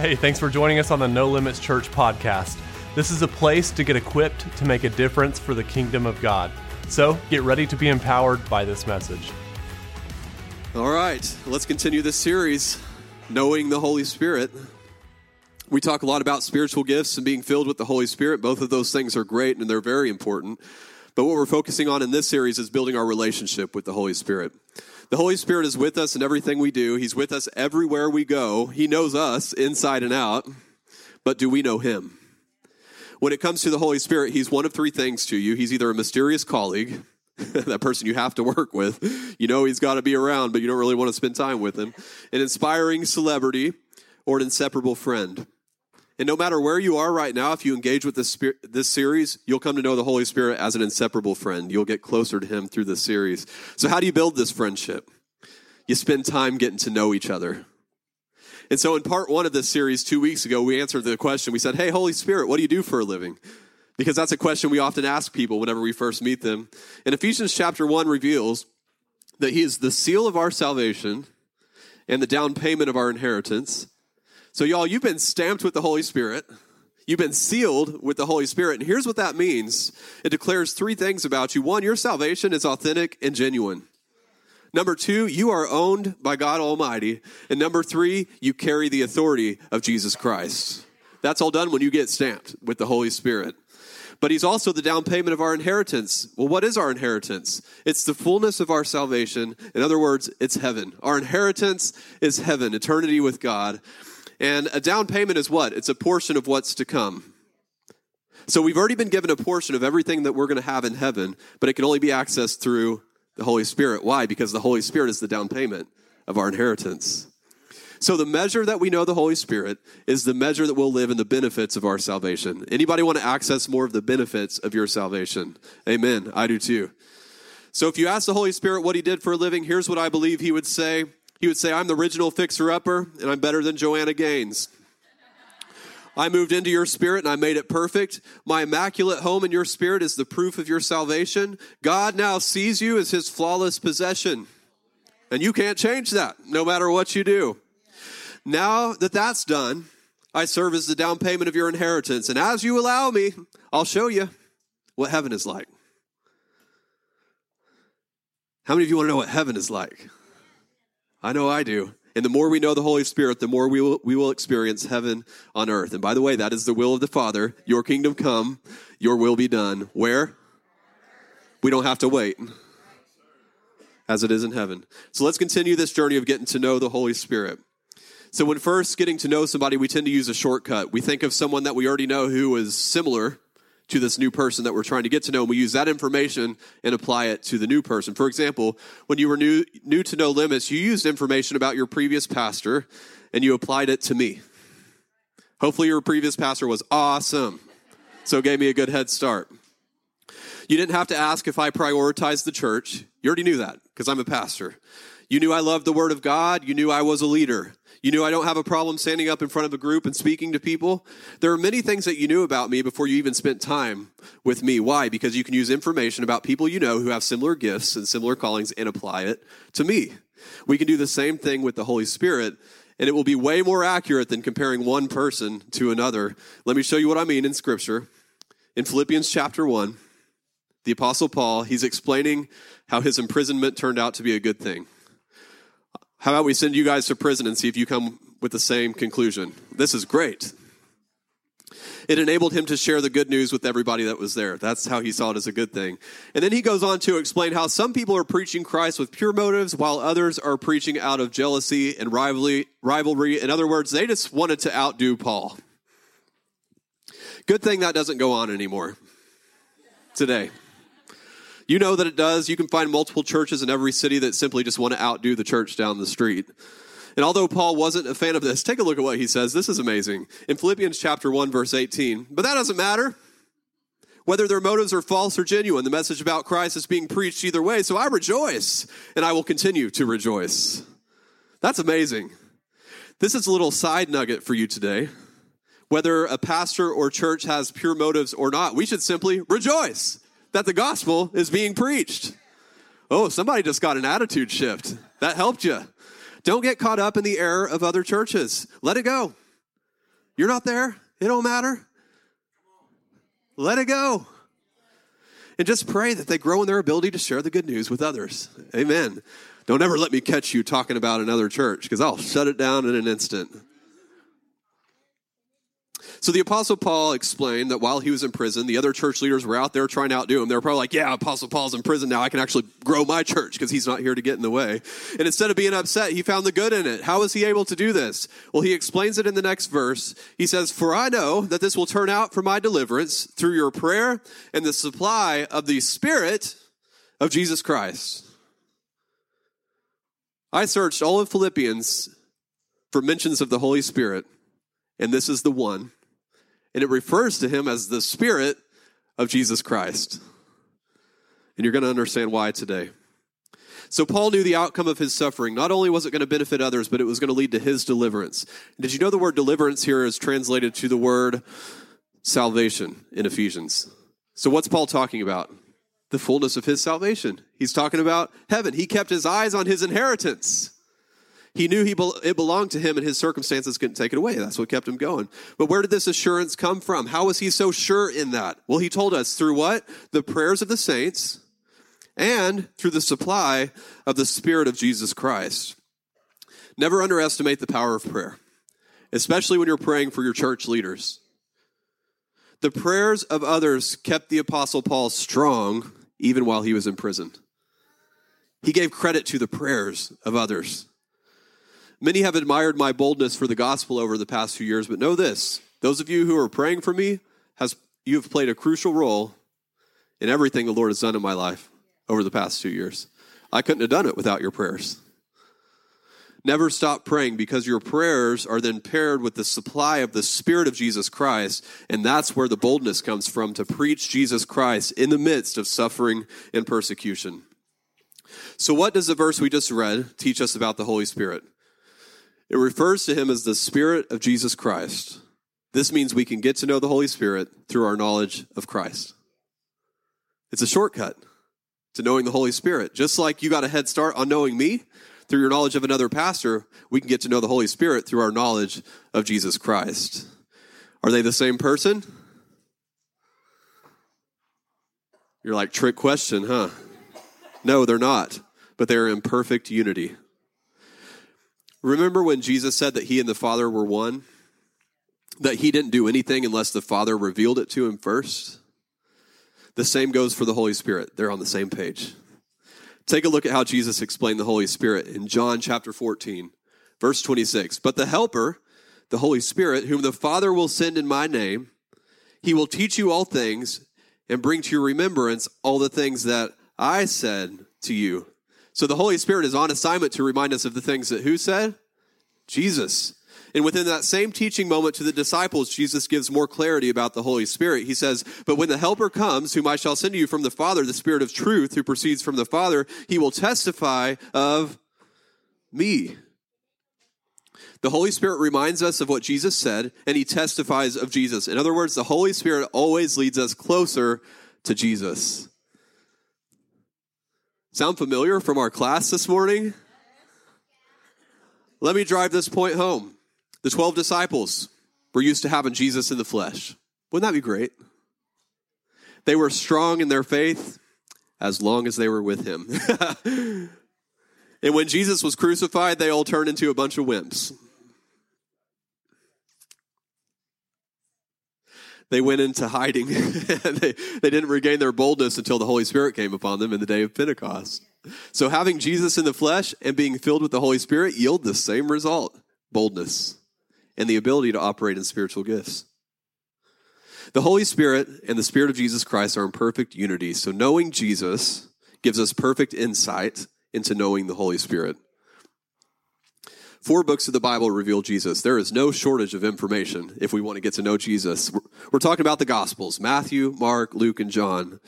Hey, thanks for joining us on the No Limits Church podcast. This is a place to get equipped to make a difference for the kingdom of God. So get ready to be empowered by this message. All right, let's continue this series, Knowing the Holy Spirit. We talk a lot about spiritual gifts and being filled with the Holy Spirit. Both of those things are great and they're very important. But what we're focusing on in this series is building our relationship with the Holy Spirit. The Holy Spirit is with us in everything we do. He's with us everywhere we go. He knows us inside and out. But do we know Him? When it comes to the Holy Spirit, He's one of three things to you. He's either a mysterious colleague, that person you have to work with. You know He's got to be around, but you don't really want to spend time with Him. An inspiring celebrity or an inseparable friend. And no matter where you are right now, if you engage with this, spirit, this series, you'll come to know the Holy Spirit as an inseparable friend. You'll get closer to Him through this series. So, how do you build this friendship? You spend time getting to know each other. And so, in part one of this series, two weeks ago, we answered the question. We said, Hey, Holy Spirit, what do you do for a living? Because that's a question we often ask people whenever we first meet them. And Ephesians chapter 1 reveals that He is the seal of our salvation and the down payment of our inheritance so, y'all, you've been stamped with the Holy Spirit. You've been sealed with the Holy Spirit. And here's what that means it declares three things about you. One, your salvation is authentic and genuine. Number two, you are owned by God Almighty. And number three, you carry the authority of Jesus Christ. That's all done when you get stamped with the Holy Spirit. But He's also the down payment of our inheritance. Well, what is our inheritance? It's the fullness of our salvation. In other words, it's heaven. Our inheritance is heaven, eternity with God. And a down payment is what? It's a portion of what's to come. So we've already been given a portion of everything that we're going to have in heaven, but it can only be accessed through the Holy Spirit. Why? Because the Holy Spirit is the down payment of our inheritance. So the measure that we know the Holy Spirit is the measure that we'll live in the benefits of our salvation. Anybody want to access more of the benefits of your salvation? Amen. I do too. So if you ask the Holy Spirit what he did for a living, here's what I believe he would say. He would say, I'm the original fixer upper, and I'm better than Joanna Gaines. I moved into your spirit and I made it perfect. My immaculate home in your spirit is the proof of your salvation. God now sees you as his flawless possession. And you can't change that no matter what you do. Now that that's done, I serve as the down payment of your inheritance. And as you allow me, I'll show you what heaven is like. How many of you want to know what heaven is like? I know I do. And the more we know the Holy Spirit, the more we will, we will experience heaven on earth. And by the way, that is the will of the Father. Your kingdom come, your will be done. Where? We don't have to wait, as it is in heaven. So let's continue this journey of getting to know the Holy Spirit. So, when first getting to know somebody, we tend to use a shortcut. We think of someone that we already know who is similar to this new person that we're trying to get to know. And we use that information and apply it to the new person. For example, when you were new, new to No Limits, you used information about your previous pastor and you applied it to me. Hopefully, your previous pastor was awesome. So it gave me a good head start. You didn't have to ask if I prioritized the church. You already knew that because I'm a pastor. You knew I loved the Word of God. You knew I was a leader. You knew I don't have a problem standing up in front of a group and speaking to people. There are many things that you knew about me before you even spent time with me. Why? Because you can use information about people you know who have similar gifts and similar callings and apply it to me. We can do the same thing with the Holy Spirit, and it will be way more accurate than comparing one person to another. Let me show you what I mean in Scripture. In Philippians chapter 1, the Apostle Paul, he's explaining how his imprisonment turned out to be a good thing. How about we send you guys to prison and see if you come with the same conclusion? This is great. It enabled him to share the good news with everybody that was there. That's how he saw it as a good thing. And then he goes on to explain how some people are preaching Christ with pure motives, while others are preaching out of jealousy and rivalry. rivalry. In other words, they just wanted to outdo Paul. Good thing that doesn't go on anymore today. You know that it does. You can find multiple churches in every city that simply just want to outdo the church down the street. And although Paul wasn't a fan of this, take a look at what he says. This is amazing. In Philippians chapter 1 verse 18. But that doesn't matter. Whether their motives are false or genuine, the message about Christ is being preached either way. So I rejoice and I will continue to rejoice. That's amazing. This is a little side nugget for you today. Whether a pastor or church has pure motives or not, we should simply rejoice that the gospel is being preached. Oh, somebody just got an attitude shift. That helped you. Don't get caught up in the error of other churches. Let it go. You're not there. It don't matter. Let it go. And just pray that they grow in their ability to share the good news with others. Amen. Don't ever let me catch you talking about another church because I'll shut it down in an instant. So the Apostle Paul explained that while he was in prison, the other church leaders were out there trying to outdo him. They were probably like, yeah, Apostle Paul's in prison now. I can actually grow my church because he's not here to get in the way. And instead of being upset, he found the good in it. How was he able to do this? Well, he explains it in the next verse. He says, For I know that this will turn out for my deliverance through your prayer and the supply of the Spirit of Jesus Christ. I searched all of Philippians for mentions of the Holy Spirit, and this is the one and it refers to him as the Spirit of Jesus Christ. And you're going to understand why today. So, Paul knew the outcome of his suffering. Not only was it going to benefit others, but it was going to lead to his deliverance. Did you know the word deliverance here is translated to the word salvation in Ephesians? So, what's Paul talking about? The fullness of his salvation. He's talking about heaven. He kept his eyes on his inheritance. He knew he be- it belonged to him and his circumstances couldn't take it away. That's what kept him going. But where did this assurance come from? How was he so sure in that? Well, he told us through what? The prayers of the saints and through the supply of the Spirit of Jesus Christ. Never underestimate the power of prayer, especially when you're praying for your church leaders. The prayers of others kept the Apostle Paul strong even while he was in prison. He gave credit to the prayers of others. Many have admired my boldness for the gospel over the past few years, but know this those of you who are praying for me, has, you have played a crucial role in everything the Lord has done in my life over the past two years. I couldn't have done it without your prayers. Never stop praying because your prayers are then paired with the supply of the Spirit of Jesus Christ. And that's where the boldness comes from to preach Jesus Christ in the midst of suffering and persecution. So, what does the verse we just read teach us about the Holy Spirit? It refers to him as the Spirit of Jesus Christ. This means we can get to know the Holy Spirit through our knowledge of Christ. It's a shortcut to knowing the Holy Spirit. Just like you got a head start on knowing me through your knowledge of another pastor, we can get to know the Holy Spirit through our knowledge of Jesus Christ. Are they the same person? You're like, trick question, huh? No, they're not, but they're in perfect unity. Remember when Jesus said that he and the Father were one? That he didn't do anything unless the Father revealed it to him first? The same goes for the Holy Spirit. They're on the same page. Take a look at how Jesus explained the Holy Spirit in John chapter 14, verse 26. But the Helper, the Holy Spirit, whom the Father will send in my name, he will teach you all things and bring to your remembrance all the things that I said to you. So the Holy Spirit is on assignment to remind us of the things that who said? Jesus. And within that same teaching moment to the disciples, Jesus gives more clarity about the Holy Spirit. He says, But when the Helper comes, whom I shall send to you from the Father, the Spirit of truth who proceeds from the Father, he will testify of me. The Holy Spirit reminds us of what Jesus said, and he testifies of Jesus. In other words, the Holy Spirit always leads us closer to Jesus. Sound familiar from our class this morning? Let me drive this point home. The 12 disciples were used to having Jesus in the flesh. Wouldn't that be great? They were strong in their faith as long as they were with him. and when Jesus was crucified, they all turned into a bunch of wimps. They went into hiding. they, they didn't regain their boldness until the Holy Spirit came upon them in the day of Pentecost. So having Jesus in the flesh and being filled with the Holy Spirit yield the same result boldness and the ability to operate in spiritual gifts. The Holy Spirit and the Spirit of Jesus Christ are in perfect unity. So knowing Jesus gives us perfect insight into knowing the Holy Spirit. Four books of the Bible reveal Jesus. There is no shortage of information if we want to get to know Jesus. We're talking about the Gospels Matthew, Mark, Luke, and John.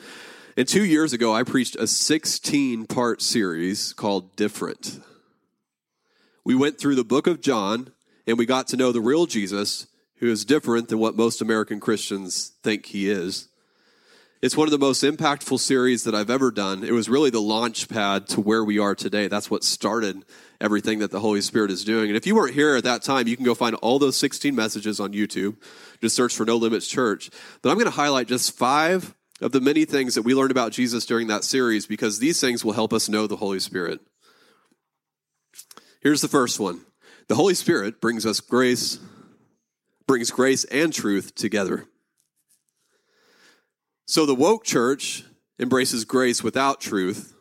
And two years ago, I preached a 16 part series called Different. We went through the book of John and we got to know the real Jesus, who is different than what most American Christians think he is. It's one of the most impactful series that I've ever done. It was really the launch pad to where we are today. That's what started everything that the Holy Spirit is doing. And if you weren't here at that time, you can go find all those 16 messages on YouTube. Just search for No Limits Church. But I'm going to highlight just five of the many things that we learned about Jesus during that series because these things will help us know the Holy Spirit. Here's the first one. The Holy Spirit brings us grace, brings grace and truth together. So the woke church embraces grace without truth.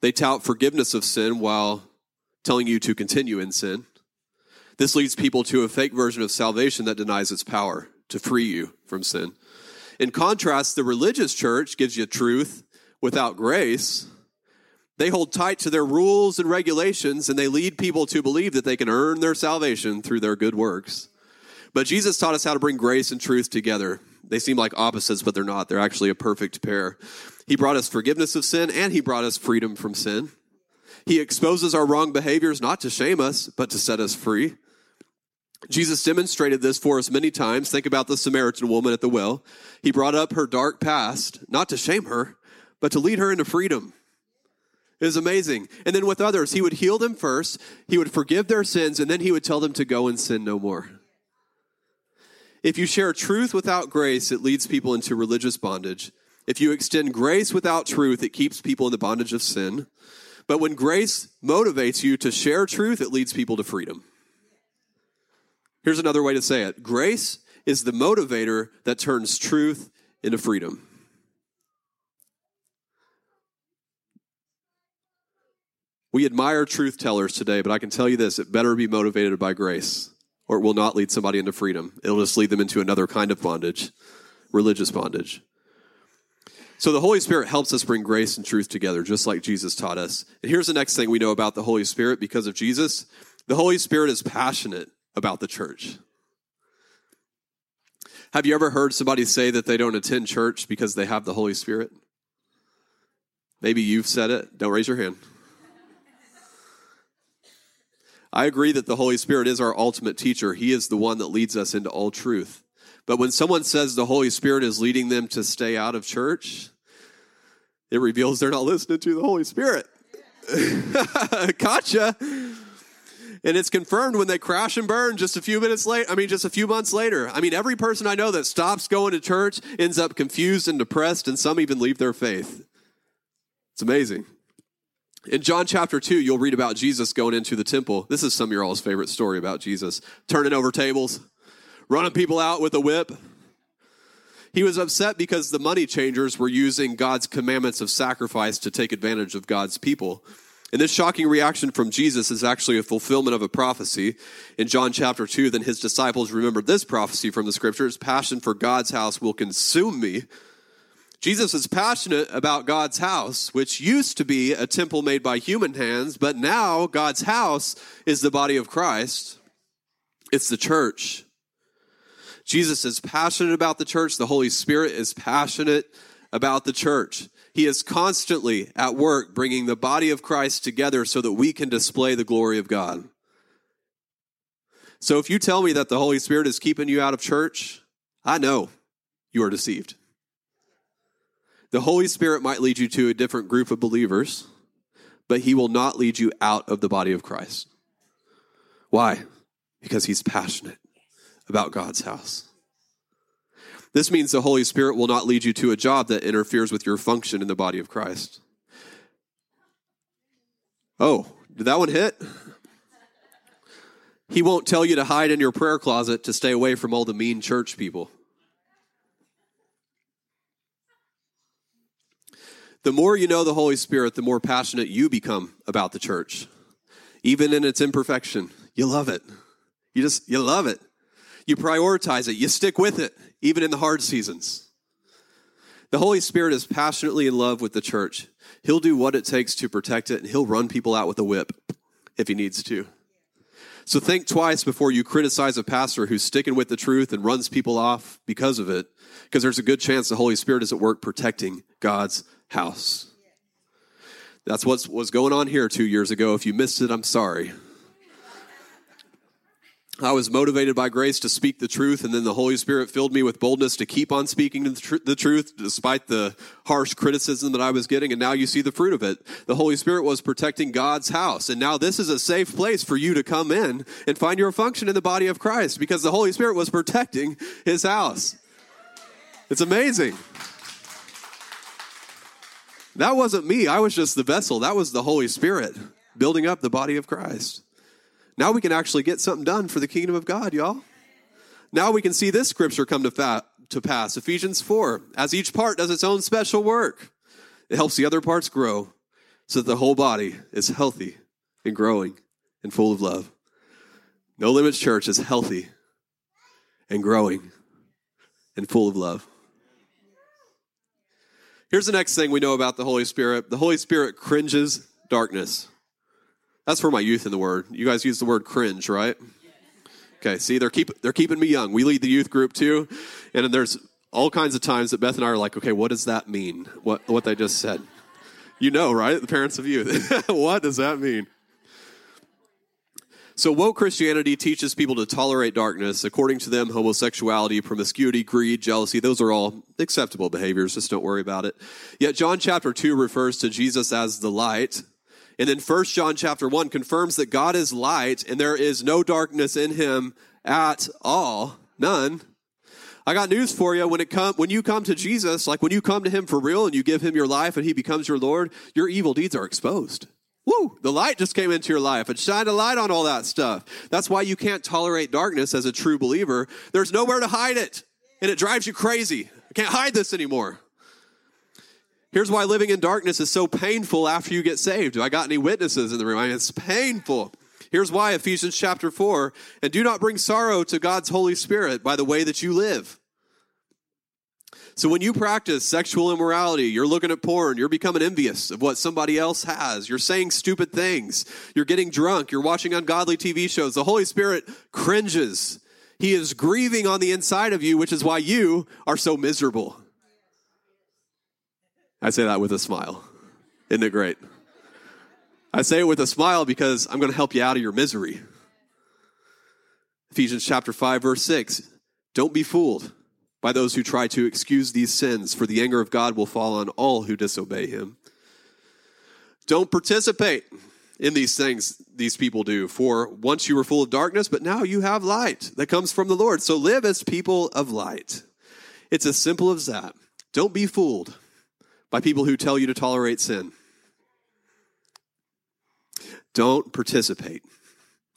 They tout forgiveness of sin while telling you to continue in sin. This leads people to a fake version of salvation that denies its power to free you from sin. In contrast, the religious church gives you truth without grace. They hold tight to their rules and regulations and they lead people to believe that they can earn their salvation through their good works. But Jesus taught us how to bring grace and truth together. They seem like opposites, but they're not. They're actually a perfect pair. He brought us forgiveness of sin and he brought us freedom from sin. He exposes our wrong behaviors not to shame us, but to set us free. Jesus demonstrated this for us many times. Think about the Samaritan woman at the well. He brought up her dark past, not to shame her, but to lead her into freedom. It is amazing. And then with others, he would heal them first, he would forgive their sins, and then he would tell them to go and sin no more. If you share truth without grace, it leads people into religious bondage. If you extend grace without truth, it keeps people in the bondage of sin. But when grace motivates you to share truth, it leads people to freedom. Here's another way to say it grace is the motivator that turns truth into freedom. We admire truth tellers today, but I can tell you this it better be motivated by grace, or it will not lead somebody into freedom. It'll just lead them into another kind of bondage, religious bondage. So the Holy Spirit helps us bring grace and truth together, just like Jesus taught us. And here's the next thing we know about the Holy Spirit because of Jesus the Holy Spirit is passionate about the church. Have you ever heard somebody say that they don't attend church because they have the Holy Spirit? Maybe you've said it. Don't raise your hand. I agree that the Holy Spirit is our ultimate teacher. He is the one that leads us into all truth. But when someone says the Holy Spirit is leading them to stay out of church, it reveals they're not listening to the Holy Spirit. gotcha. And it's confirmed when they crash and burn just a few minutes late. I mean, just a few months later. I mean, every person I know that stops going to church ends up confused and depressed, and some even leave their faith. It's amazing. In John chapter 2, you'll read about Jesus going into the temple. This is some of your all's favorite story about Jesus turning over tables, running people out with a whip. He was upset because the money changers were using God's commandments of sacrifice to take advantage of God's people. And this shocking reaction from Jesus is actually a fulfillment of a prophecy. In John chapter 2, then his disciples remembered this prophecy from the scriptures passion for God's house will consume me. Jesus is passionate about God's house, which used to be a temple made by human hands, but now God's house is the body of Christ. It's the church. Jesus is passionate about the church. The Holy Spirit is passionate about the church. He is constantly at work bringing the body of Christ together so that we can display the glory of God. So if you tell me that the Holy Spirit is keeping you out of church, I know you are deceived. The Holy Spirit might lead you to a different group of believers, but he will not lead you out of the body of Christ. Why? Because he's passionate about God's house. This means the Holy Spirit will not lead you to a job that interferes with your function in the body of Christ. Oh, did that one hit? He won't tell you to hide in your prayer closet to stay away from all the mean church people. The more you know the Holy Spirit, the more passionate you become about the church. Even in its imperfection, you love it. You just, you love it. You prioritize it. You stick with it, even in the hard seasons. The Holy Spirit is passionately in love with the church. He'll do what it takes to protect it, and he'll run people out with a whip if he needs to. So think twice before you criticize a pastor who's sticking with the truth and runs people off because of it, because there's a good chance the Holy Spirit is at work protecting God's house. That's what was going on here two years ago. If you missed it, I'm sorry. I was motivated by grace to speak the truth, and then the Holy Spirit filled me with boldness to keep on speaking the, tr- the, truth despite the harsh criticism that I was getting. And now you see the fruit of it. The Holy Spirit was protecting God's house. And now this is a safe place for you to come in and find your function in the body of Christ because the Holy Spirit was protecting his house. It's amazing. That wasn't me. I was just the vessel. That was the Holy Spirit building up the body of Christ. Now we can actually get something done for the kingdom of God, y'all. Now we can see this scripture come to, fa- to pass Ephesians 4. As each part does its own special work, it helps the other parts grow so that the whole body is healthy and growing and full of love. No Limits Church is healthy and growing and full of love. Here's the next thing we know about the Holy Spirit the Holy Spirit cringes darkness. That's for my youth in the word. You guys use the word cringe, right? Okay, see, they're keep they're keeping me young. We lead the youth group too, and there's all kinds of times that Beth and I are like, okay, what does that mean? What what they just said? You know, right? The parents of youth. what does that mean? So, woke Christianity teaches people to tolerate darkness. According to them, homosexuality, promiscuity, greed, jealousy, those are all acceptable behaviors. Just don't worry about it. Yet, John chapter 2 refers to Jesus as the light, and then First John chapter 1 confirms that God is light and there is no darkness in him at all. None. I got news for you. When it come, when you come to Jesus, like when you come to him for real and you give him your life and he becomes your Lord, your evil deeds are exposed. Woo! The light just came into your life and shined a light on all that stuff. That's why you can't tolerate darkness as a true believer. There's nowhere to hide it. And it drives you crazy. I can't hide this anymore. Here's why living in darkness is so painful after you get saved. Do I got any witnesses in the room? I mean, it's painful. Here's why Ephesians chapter 4 and do not bring sorrow to God's Holy Spirit by the way that you live. So when you practice sexual immorality, you're looking at porn, you're becoming envious of what somebody else has, you're saying stupid things, you're getting drunk, you're watching ungodly TV shows, the Holy Spirit cringes. He is grieving on the inside of you, which is why you are so miserable. I say that with a smile. Isn't it great? I say it with a smile because I'm going to help you out of your misery. Ephesians chapter 5 verse 6. Don't be fooled by those who try to excuse these sins, for the anger of God will fall on all who disobey him. Don't participate in these things these people do, for once you were full of darkness, but now you have light that comes from the Lord. So live as people of light. It's as simple as that. Don't be fooled by people who tell you to tolerate sin. Don't participate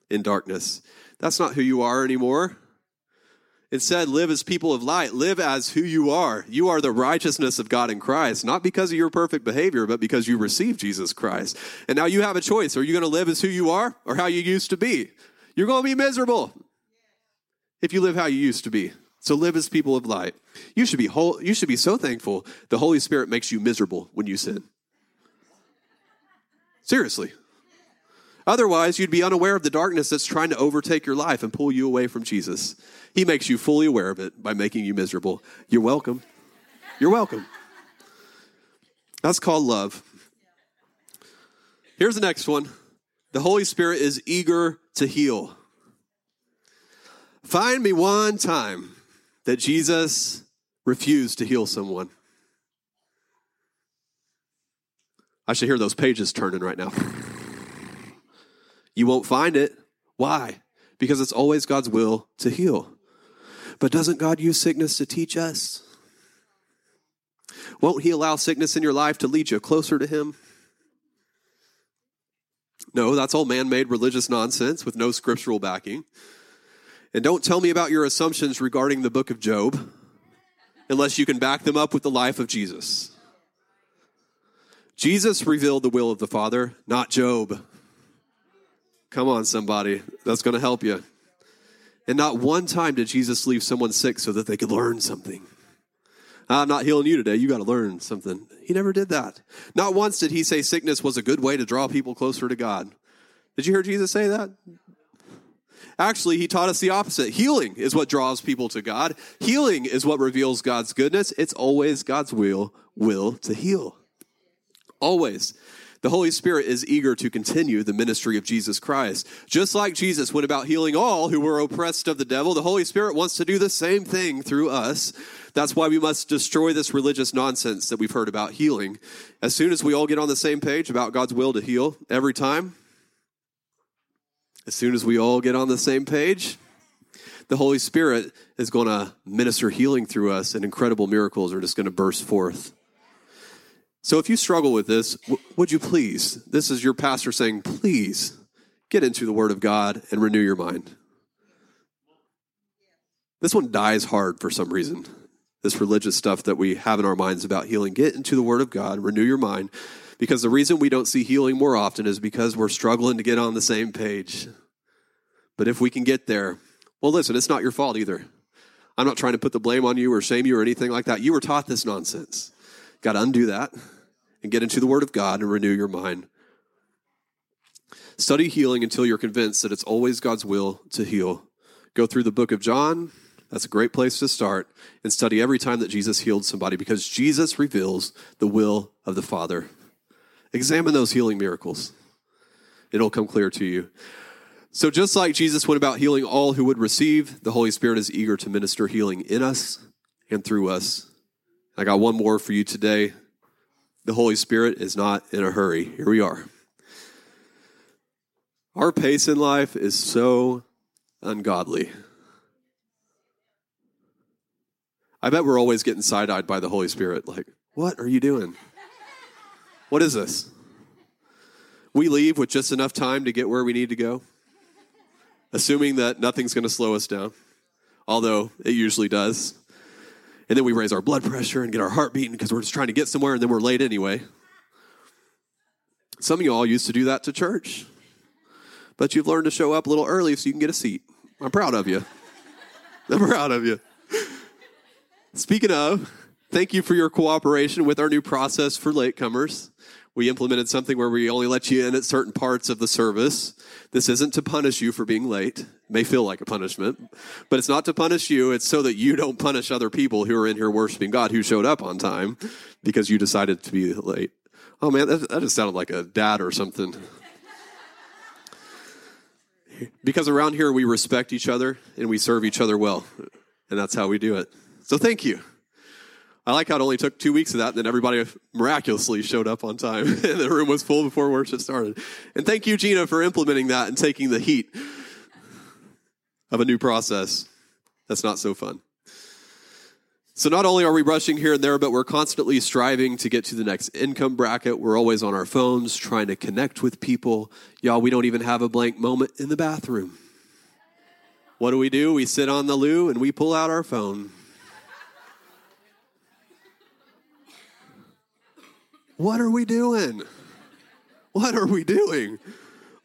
in darkness. That's not who you are anymore. Instead, live as people of light. Live as who you are. You are the righteousness of God in Christ, not because of your perfect behavior, but because you received Jesus Christ. And now you have a choice. Are you going to live as who you are or how you used to be? You're going to be miserable if you live how you used to be. So live as people of light. You should be whole, you should be so thankful the Holy Spirit makes you miserable when you sin. Seriously. Otherwise, you'd be unaware of the darkness that's trying to overtake your life and pull you away from Jesus. He makes you fully aware of it by making you miserable. You're welcome. You're welcome. That's called love. Here's the next one the Holy Spirit is eager to heal. Find me one time that Jesus refused to heal someone. I should hear those pages turning right now. You won't find it. Why? Because it's always God's will to heal. But doesn't God use sickness to teach us? Won't He allow sickness in your life to lead you closer to Him? No, that's all man made religious nonsense with no scriptural backing. And don't tell me about your assumptions regarding the book of Job unless you can back them up with the life of Jesus. Jesus revealed the will of the Father, not Job. Come on, somebody. That's going to help you. And not one time did Jesus leave someone sick so that they could learn something. I'm not healing you today. You got to learn something. He never did that. Not once did he say sickness was a good way to draw people closer to God. Did you hear Jesus say that? Actually, he taught us the opposite. Healing is what draws people to God. Healing is what reveals God's goodness. It's always God's will will to heal. Always. The Holy Spirit is eager to continue the ministry of Jesus Christ. Just like Jesus went about healing all who were oppressed of the devil, the Holy Spirit wants to do the same thing through us. That's why we must destroy this religious nonsense that we've heard about healing. As soon as we all get on the same page about God's will to heal every time, as soon as we all get on the same page, the Holy Spirit is going to minister healing through us, and incredible miracles are just going to burst forth. So if you struggle with this, w- would you please, this is your pastor saying, please get into the Word of God and renew your mind. This one dies hard for some reason. This religious stuff that we have in our minds about healing. Get into the Word of God, renew your mind, because the reason we don't see healing more often is because we're struggling to get on the same page. But if we can get there, well, listen, it's not your fault either. I'm not trying to put the blame on you or shame you or anything like that. You were taught this nonsense. Got to undo that and get into the Word of God and renew your mind. Study healing until you're convinced that it's always God's will to heal. Go through the book of John. That's a great place to start and study every time that Jesus healed somebody because Jesus reveals the will of the Father. Examine those healing miracles. It'll come clear to you. So, just like Jesus went about healing all who would receive, the Holy Spirit is eager to minister healing in us and through us. I got one more for you today. The Holy Spirit is not in a hurry. Here we are. Our pace in life is so ungodly. I bet we're always getting side eyed by the Holy Spirit. Like, what are you doing? What is this? We leave with just enough time to get where we need to go assuming that nothing's going to slow us down, although it usually does. And then we raise our blood pressure and get our heart beating because we're just trying to get somewhere and then we're late anyway. Some of you all used to do that to church, but you've learned to show up a little early so you can get a seat. I'm proud of you. I'm proud of you. Speaking of, thank you for your cooperation with our new process for latecomers we implemented something where we only let you in at certain parts of the service. This isn't to punish you for being late. It may feel like a punishment, but it's not to punish you. It's so that you don't punish other people who are in here worshiping God who showed up on time because you decided to be late. Oh man, that, that just sounded like a dad or something. because around here we respect each other and we serve each other well. And that's how we do it. So thank you. I like how it only took two weeks of that, and then everybody miraculously showed up on time, and the room was full before worship started. And thank you, Gina, for implementing that and taking the heat of a new process. That's not so fun. So not only are we rushing here and there, but we're constantly striving to get to the next income bracket. We're always on our phones trying to connect with people. Y'all, we don't even have a blank moment in the bathroom. What do we do? We sit on the loo and we pull out our phone. What are we doing? What are we doing?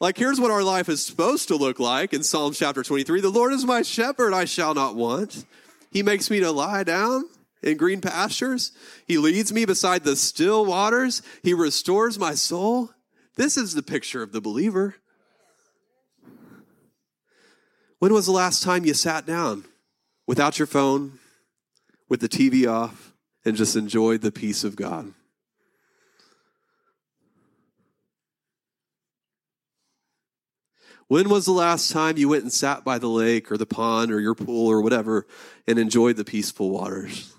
Like, here's what our life is supposed to look like in Psalm chapter 23 The Lord is my shepherd, I shall not want. He makes me to lie down in green pastures. He leads me beside the still waters. He restores my soul. This is the picture of the believer. When was the last time you sat down without your phone, with the TV off, and just enjoyed the peace of God? When was the last time you went and sat by the lake or the pond or your pool or whatever and enjoyed the peaceful waters?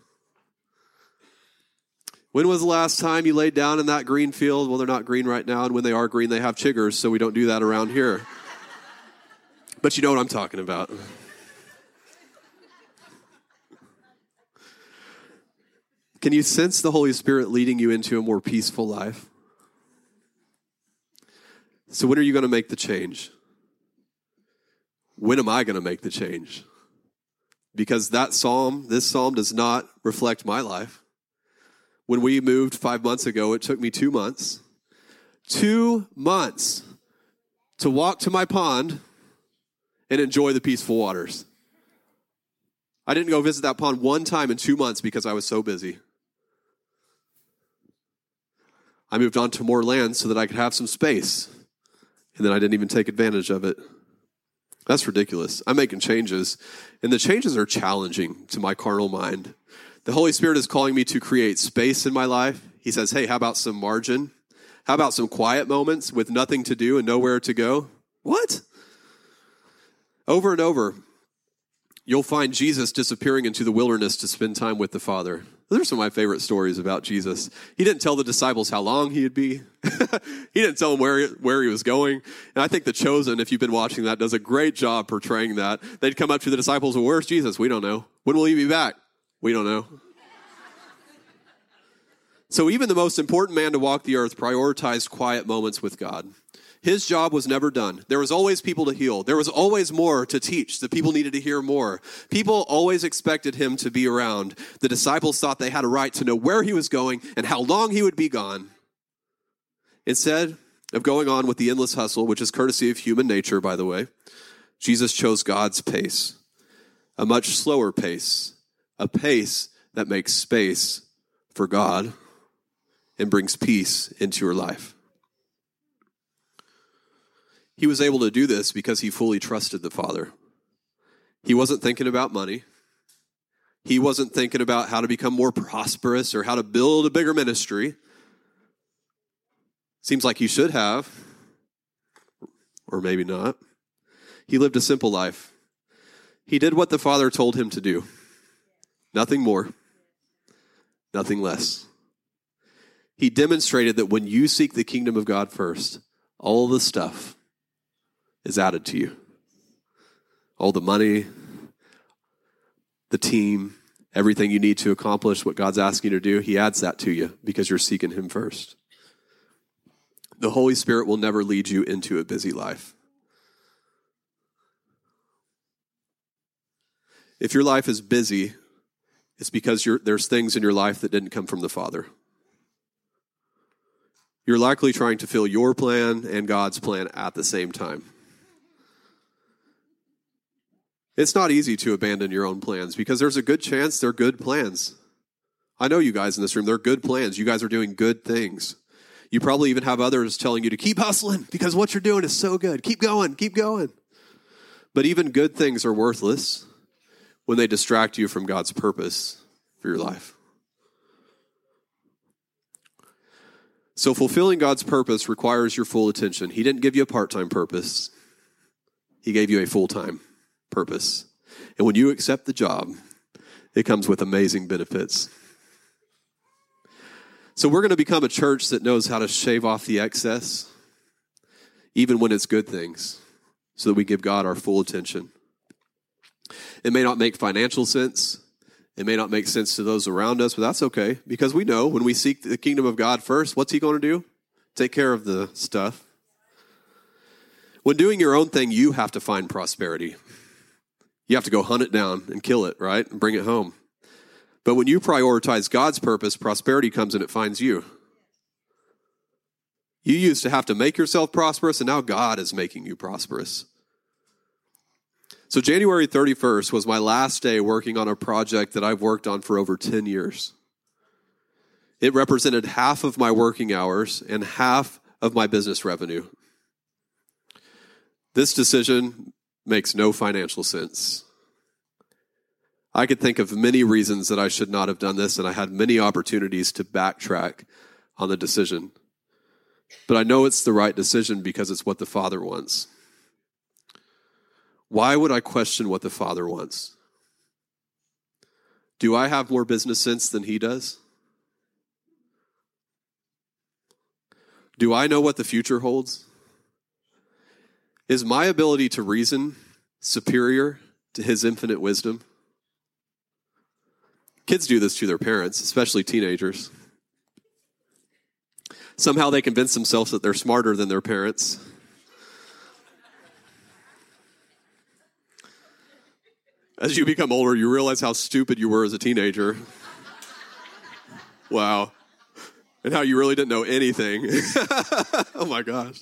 When was the last time you laid down in that green field? Well, they're not green right now, and when they are green, they have chiggers, so we don't do that around here. But you know what I'm talking about. Can you sense the Holy Spirit leading you into a more peaceful life? So, when are you going to make the change? When am I going to make the change? Because that psalm, this psalm does not reflect my life. When we moved five months ago, it took me two months. Two months to walk to my pond and enjoy the peaceful waters. I didn't go visit that pond one time in two months because I was so busy. I moved on to more land so that I could have some space. And then I didn't even take advantage of it. That's ridiculous. I'm making changes, and the changes are challenging to my carnal mind. The Holy Spirit is calling me to create space in my life. He says, Hey, how about some margin? How about some quiet moments with nothing to do and nowhere to go? What? Over and over, you'll find Jesus disappearing into the wilderness to spend time with the Father. Those are some of my favorite stories about Jesus. He didn't tell the disciples how long he'd be. he didn't tell them where, where he was going. And I think The Chosen, if you've been watching that, does a great job portraying that. They'd come up to the disciples, well, where's Jesus? We don't know. When will he be back? We don't know. so even the most important man to walk the earth prioritized quiet moments with God. His job was never done. There was always people to heal. There was always more to teach. The people needed to hear more. People always expected him to be around. The disciples thought they had a right to know where he was going and how long he would be gone. Instead of going on with the endless hustle, which is courtesy of human nature, by the way, Jesus chose God's pace, a much slower pace, a pace that makes space for God and brings peace into your life. He was able to do this because he fully trusted the Father. He wasn't thinking about money. He wasn't thinking about how to become more prosperous or how to build a bigger ministry. Seems like he should have, or maybe not. He lived a simple life. He did what the Father told him to do nothing more, nothing less. He demonstrated that when you seek the kingdom of God first, all the stuff is added to you. All the money, the team, everything you need to accomplish what God's asking you to do, He adds that to you because you're seeking Him first. The Holy Spirit will never lead you into a busy life. If your life is busy, it's because there's things in your life that didn't come from the Father. You're likely trying to fill your plan and God's plan at the same time. It's not easy to abandon your own plans because there's a good chance they're good plans. I know you guys in this room, they're good plans. You guys are doing good things. You probably even have others telling you to keep hustling because what you're doing is so good. Keep going, keep going. But even good things are worthless when they distract you from God's purpose for your life. So, fulfilling God's purpose requires your full attention. He didn't give you a part time purpose, He gave you a full time purpose. And when you accept the job, it comes with amazing benefits. So we're going to become a church that knows how to shave off the excess, even when it's good things, so that we give God our full attention. It may not make financial sense. It may not make sense to those around us, but that's okay because we know when we seek the kingdom of God first, what's He going to do? Take care of the stuff. When doing your own thing, you have to find prosperity. You have to go hunt it down and kill it, right? And bring it home. But when you prioritize God's purpose, prosperity comes and it finds you. You used to have to make yourself prosperous, and now God is making you prosperous. So, January 31st was my last day working on a project that I've worked on for over 10 years. It represented half of my working hours and half of my business revenue. This decision makes no financial sense. I could think of many reasons that I should not have done this, and I had many opportunities to backtrack on the decision. But I know it's the right decision because it's what the Father wants. Why would I question what the Father wants? Do I have more business sense than He does? Do I know what the future holds? Is my ability to reason superior to his infinite wisdom? Kids do this to their parents, especially teenagers. Somehow they convince themselves that they're smarter than their parents. As you become older, you realize how stupid you were as a teenager. Wow. And how you really didn't know anything. oh my gosh.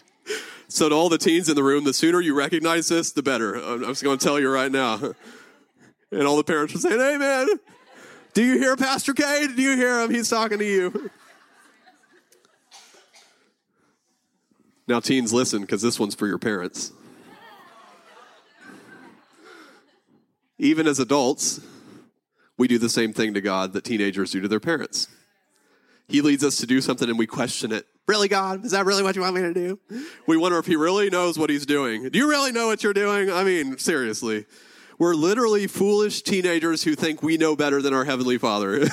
So, to all the teens in the room, the sooner you recognize this, the better. I'm just going to tell you right now. And all the parents are saying, Hey, man, do you hear Pastor K? Do you hear him? He's talking to you. Now, teens, listen, because this one's for your parents. Even as adults, we do the same thing to God that teenagers do to their parents. He leads us to do something and we question it Really, God? Is that really what you want me to do? We wonder if he really knows what he's doing. Do you really know what you're doing? I mean, seriously. We're literally foolish teenagers who think we know better than our Heavenly Father.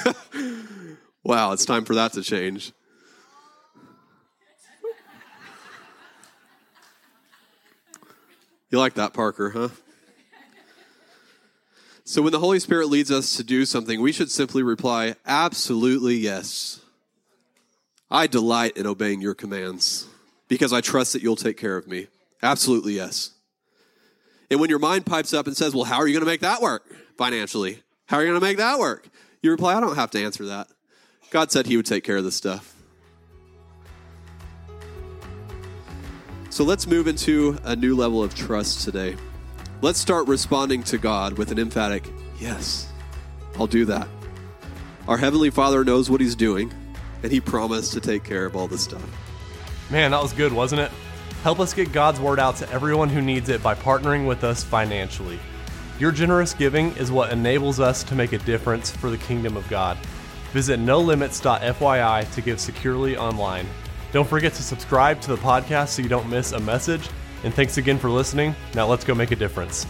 wow, it's time for that to change. You like that, Parker, huh? So when the Holy Spirit leads us to do something, we should simply reply, Absolutely yes. I delight in obeying your commands because I trust that you'll take care of me. Absolutely yes. And when your mind pipes up and says, Well, how are you going to make that work financially? How are you going to make that work? You reply, I don't have to answer that. God said He would take care of this stuff. So let's move into a new level of trust today. Let's start responding to God with an emphatic, Yes, I'll do that. Our Heavenly Father knows what He's doing, and He promised to take care of all this stuff. Man, that was good, wasn't it? Help us get God's word out to everyone who needs it by partnering with us financially. Your generous giving is what enables us to make a difference for the kingdom of God. Visit nolimits.fyi to give securely online. Don't forget to subscribe to the podcast so you don't miss a message. And thanks again for listening. Now let's go make a difference.